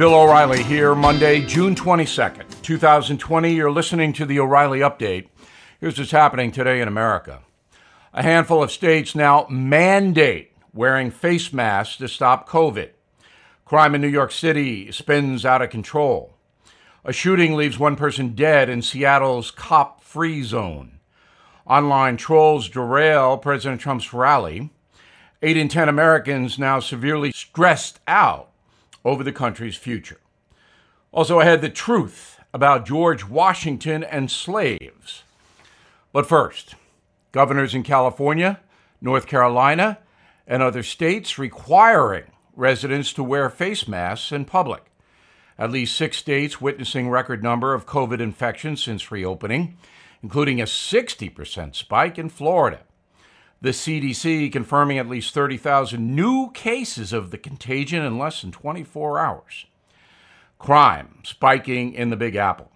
Bill O'Reilly here, Monday, June 22nd, 2020. You're listening to the O'Reilly Update. Here's what's happening today in America. A handful of states now mandate wearing face masks to stop COVID. Crime in New York City spins out of control. A shooting leaves one person dead in Seattle's cop free zone. Online trolls derail President Trump's rally. Eight in 10 Americans now severely stressed out over the country's future. Also I had the truth about George Washington and slaves. But first, governors in California, North Carolina, and other states requiring residents to wear face masks in public. At least six states witnessing record number of COVID infections since reopening, including a 60% spike in Florida. The CDC confirming at least 30,000 new cases of the contagion in less than 24 hours. Crime spiking in the Big Apple.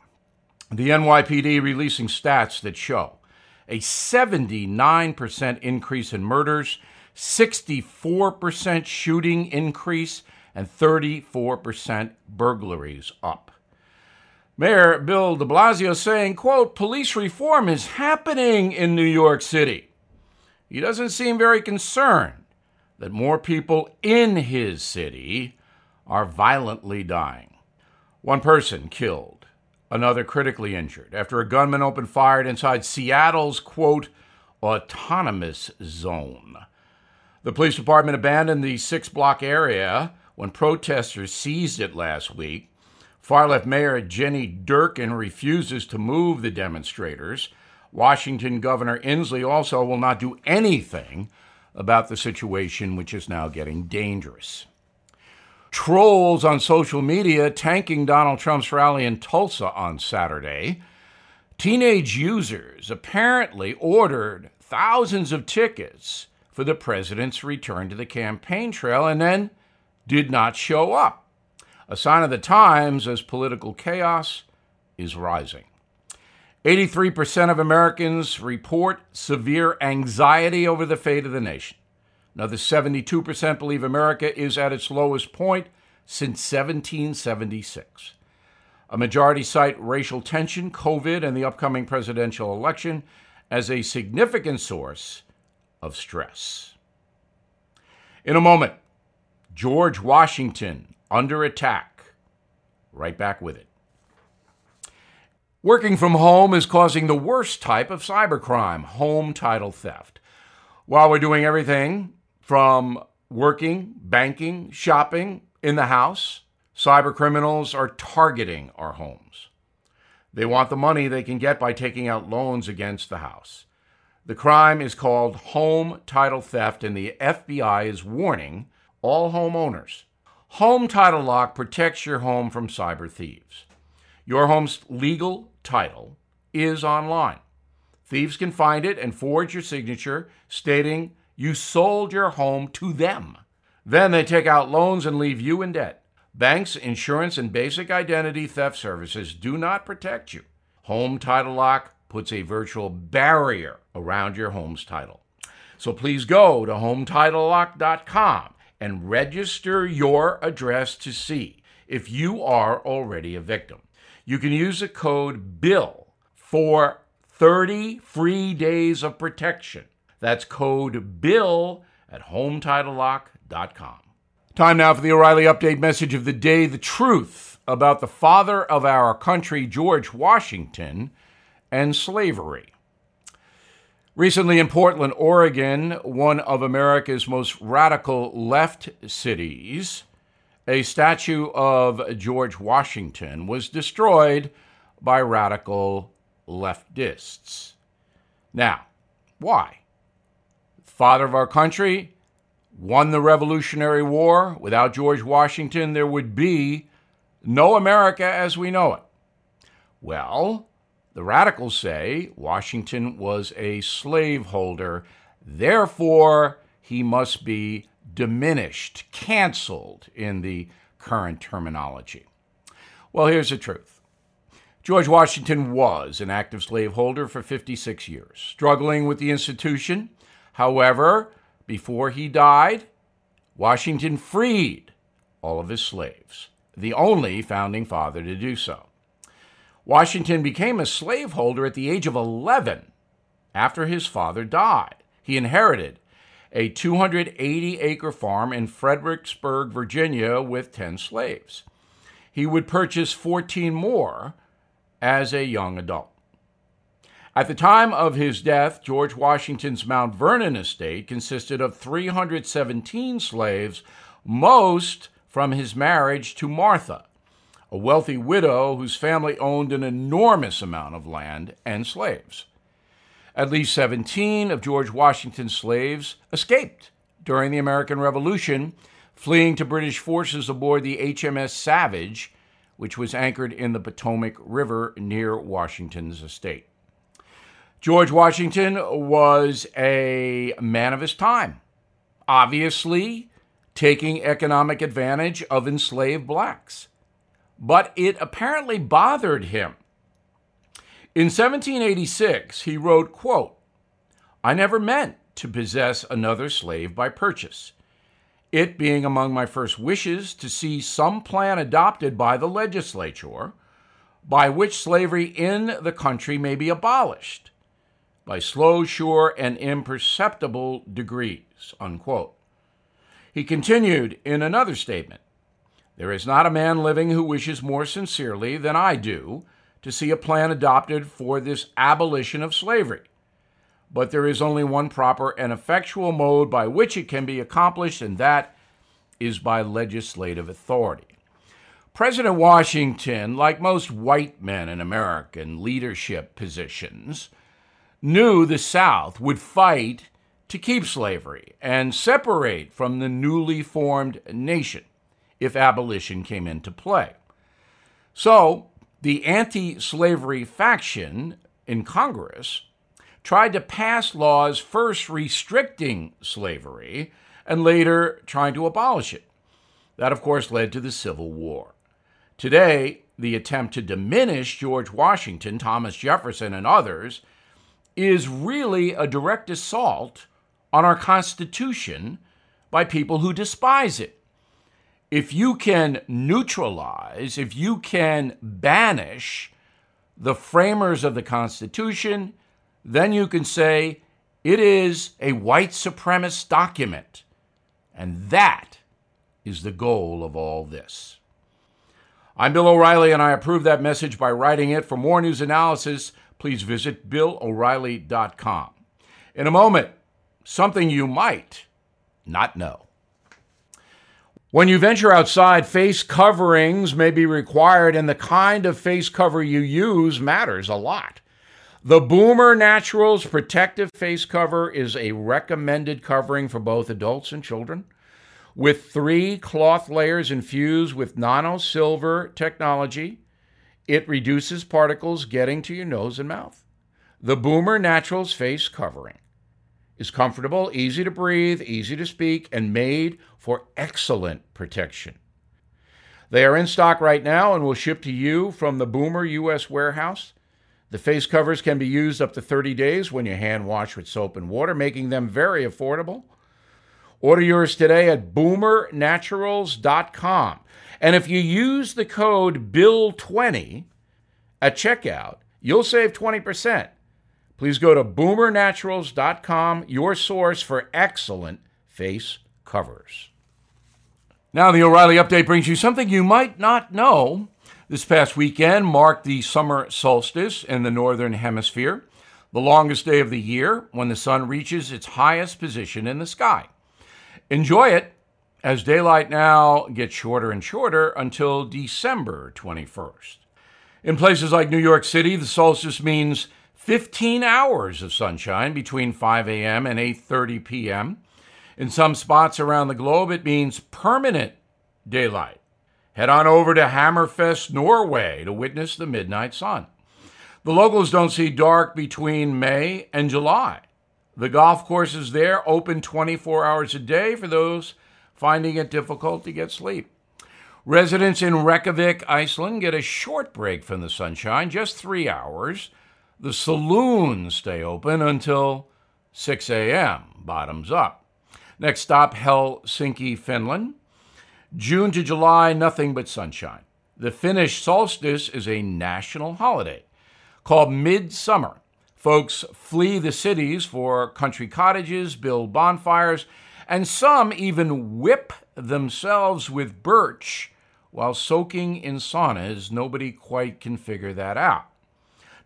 The NYPD releasing stats that show a 79% increase in murders, 64% shooting increase, and 34% burglaries up. Mayor Bill de Blasio saying, quote, police reform is happening in New York City. He doesn't seem very concerned that more people in his city are violently dying. One person killed, another critically injured after a gunman opened fire inside Seattle's, quote, autonomous zone. The police department abandoned the six block area when protesters seized it last week. Far left Mayor Jenny Durkan refuses to move the demonstrators. Washington Governor Inslee also will not do anything about the situation, which is now getting dangerous. Trolls on social media tanking Donald Trump's rally in Tulsa on Saturday. Teenage users apparently ordered thousands of tickets for the president's return to the campaign trail and then did not show up. A sign of the times as political chaos is rising. 83% of Americans report severe anxiety over the fate of the nation. Another 72% believe America is at its lowest point since 1776. A majority cite racial tension, COVID, and the upcoming presidential election as a significant source of stress. In a moment, George Washington under attack. Right back with it. Working from home is causing the worst type of cybercrime home title theft. While we're doing everything from working, banking, shopping in the house, cybercriminals are targeting our homes. They want the money they can get by taking out loans against the house. The crime is called home title theft, and the FBI is warning all homeowners. Home Title Lock protects your home from cyber thieves. Your home's legal title is online. Thieves can find it and forge your signature stating you sold your home to them. Then they take out loans and leave you in debt. Banks, insurance, and basic identity theft services do not protect you. Home Title Lock puts a virtual barrier around your home's title. So please go to HometitleLock.com and register your address to see if you are already a victim you can use the code BILL for 30 free days of protection. That's code BILL at HometitleLock.com. Time now for the O'Reilly Update message of the day the truth about the father of our country, George Washington, and slavery. Recently in Portland, Oregon, one of America's most radical left cities, a statue of George Washington was destroyed by radical leftists. Now, why? Father of our country won the Revolutionary War. Without George Washington, there would be no America as we know it. Well, the radicals say Washington was a slaveholder, therefore, he must be diminished, canceled in the current terminology. Well, here's the truth. George Washington was an active slaveholder for 56 years, struggling with the institution. However, before he died, Washington freed all of his slaves. the only founding father to do so. Washington became a slaveholder at the age of 11 after his father died. He inherited a 280 acre farm in Fredericksburg, Virginia, with 10 slaves. He would purchase 14 more as a young adult. At the time of his death, George Washington's Mount Vernon estate consisted of 317 slaves, most from his marriage to Martha, a wealthy widow whose family owned an enormous amount of land and slaves. At least 17 of George Washington's slaves escaped during the American Revolution, fleeing to British forces aboard the HMS Savage, which was anchored in the Potomac River near Washington's estate. George Washington was a man of his time, obviously taking economic advantage of enslaved blacks. But it apparently bothered him in 1786, he wrote, quote, I never meant to possess another slave by purchase, it being among my first wishes to see some plan adopted by the legislature by which slavery in the country may be abolished by slow, sure, and imperceptible degrees. Unquote. He continued in another statement There is not a man living who wishes more sincerely than I do to see a plan adopted for this abolition of slavery. But there is only one proper and effectual mode by which it can be accomplished, and that is by legislative authority. President Washington, like most white men in American leadership positions, knew the South would fight to keep slavery and separate from the newly formed nation if abolition came into play. So, the anti slavery faction in Congress tried to pass laws first restricting slavery and later trying to abolish it. That, of course, led to the Civil War. Today, the attempt to diminish George Washington, Thomas Jefferson, and others is really a direct assault on our Constitution by people who despise it if you can neutralize, if you can banish the framers of the Constitution, then you can say it is a white supremacist document. And that is the goal of all this. I'm Bill O'Reilly, and I approve that message by writing it. For more news analysis, please visit BillO'Reilly.com. In a moment, something you might not know. When you venture outside, face coverings may be required, and the kind of face cover you use matters a lot. The Boomer Naturals Protective Face Cover is a recommended covering for both adults and children. With three cloth layers infused with nano silver technology, it reduces particles getting to your nose and mouth. The Boomer Naturals Face Covering is comfortable, easy to breathe, easy to speak, and made for excellent protection. They are in stock right now and will ship to you from the Boomer U.S. warehouse. The face covers can be used up to 30 days when you hand wash with soap and water, making them very affordable. Order yours today at boomernaturals.com. And if you use the code BILL20 at checkout, you'll save 20%. Please go to boomernaturals.com, your source for excellent face covers. Now, the O'Reilly Update brings you something you might not know. This past weekend marked the summer solstice in the Northern Hemisphere, the longest day of the year when the sun reaches its highest position in the sky. Enjoy it as daylight now gets shorter and shorter until December 21st. In places like New York City, the solstice means 15 hours of sunshine between 5 a.m. and 8:30 p.m. In some spots around the globe it means permanent daylight. Head on over to Hammerfest, Norway to witness the midnight sun. The locals don't see dark between May and July. The golf courses there open 24 hours a day for those finding it difficult to get sleep. Residents in Reykjavik, Iceland get a short break from the sunshine, just three hours the saloons stay open until 6 a.m., bottoms up. Next stop, Helsinki, Finland. June to July, nothing but sunshine. The Finnish solstice is a national holiday called Midsummer. Folks flee the cities for country cottages, build bonfires, and some even whip themselves with birch while soaking in saunas. Nobody quite can figure that out.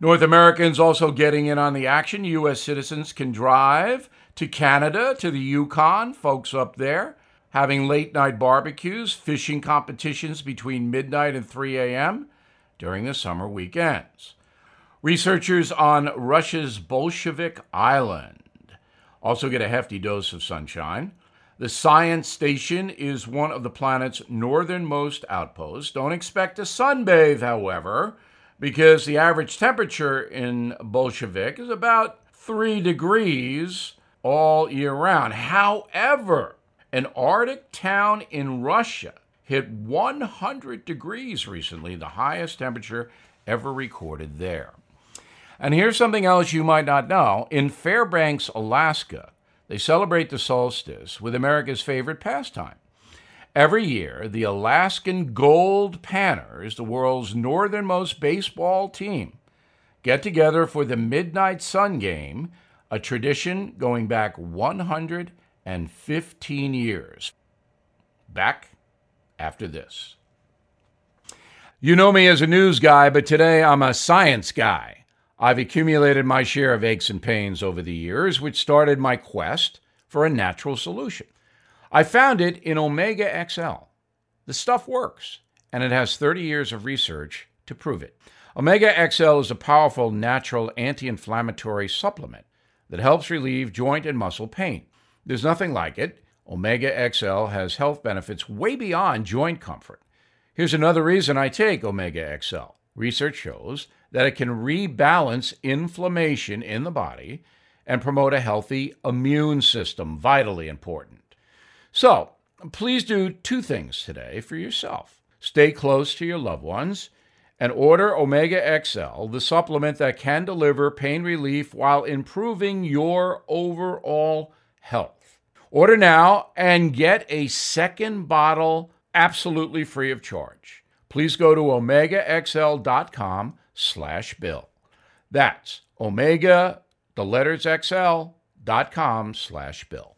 North Americans also getting in on the action. U.S. citizens can drive to Canada, to the Yukon, folks up there, having late night barbecues, fishing competitions between midnight and 3 a.m. during the summer weekends. Researchers on Russia's Bolshevik Island also get a hefty dose of sunshine. The Science Station is one of the planet's northernmost outposts. Don't expect to sunbathe, however, because the average temperature in Bolshevik is about three degrees all year round. However, an Arctic town in Russia hit 100 degrees recently, the highest temperature ever recorded there. And here's something else you might not know. In Fairbanks, Alaska, they celebrate the solstice with America's favorite pastime. Every year, the Alaskan Gold Panners, the world's northernmost baseball team, get together for the Midnight Sun Game, a tradition going back 115 years. Back after this. You know me as a news guy, but today I'm a science guy. I've accumulated my share of aches and pains over the years, which started my quest for a natural solution. I found it in Omega XL. The stuff works, and it has 30 years of research to prove it. Omega XL is a powerful natural anti inflammatory supplement that helps relieve joint and muscle pain. There's nothing like it. Omega XL has health benefits way beyond joint comfort. Here's another reason I take Omega XL. Research shows that it can rebalance inflammation in the body and promote a healthy immune system, vitally important. So, please do two things today for yourself. Stay close to your loved ones and order Omega XL, the supplement that can deliver pain relief while improving your overall health. Order now and get a second bottle absolutely free of charge. Please go to omegaxl.com slash bill. That's omega, the letters XL, dot com slash bill.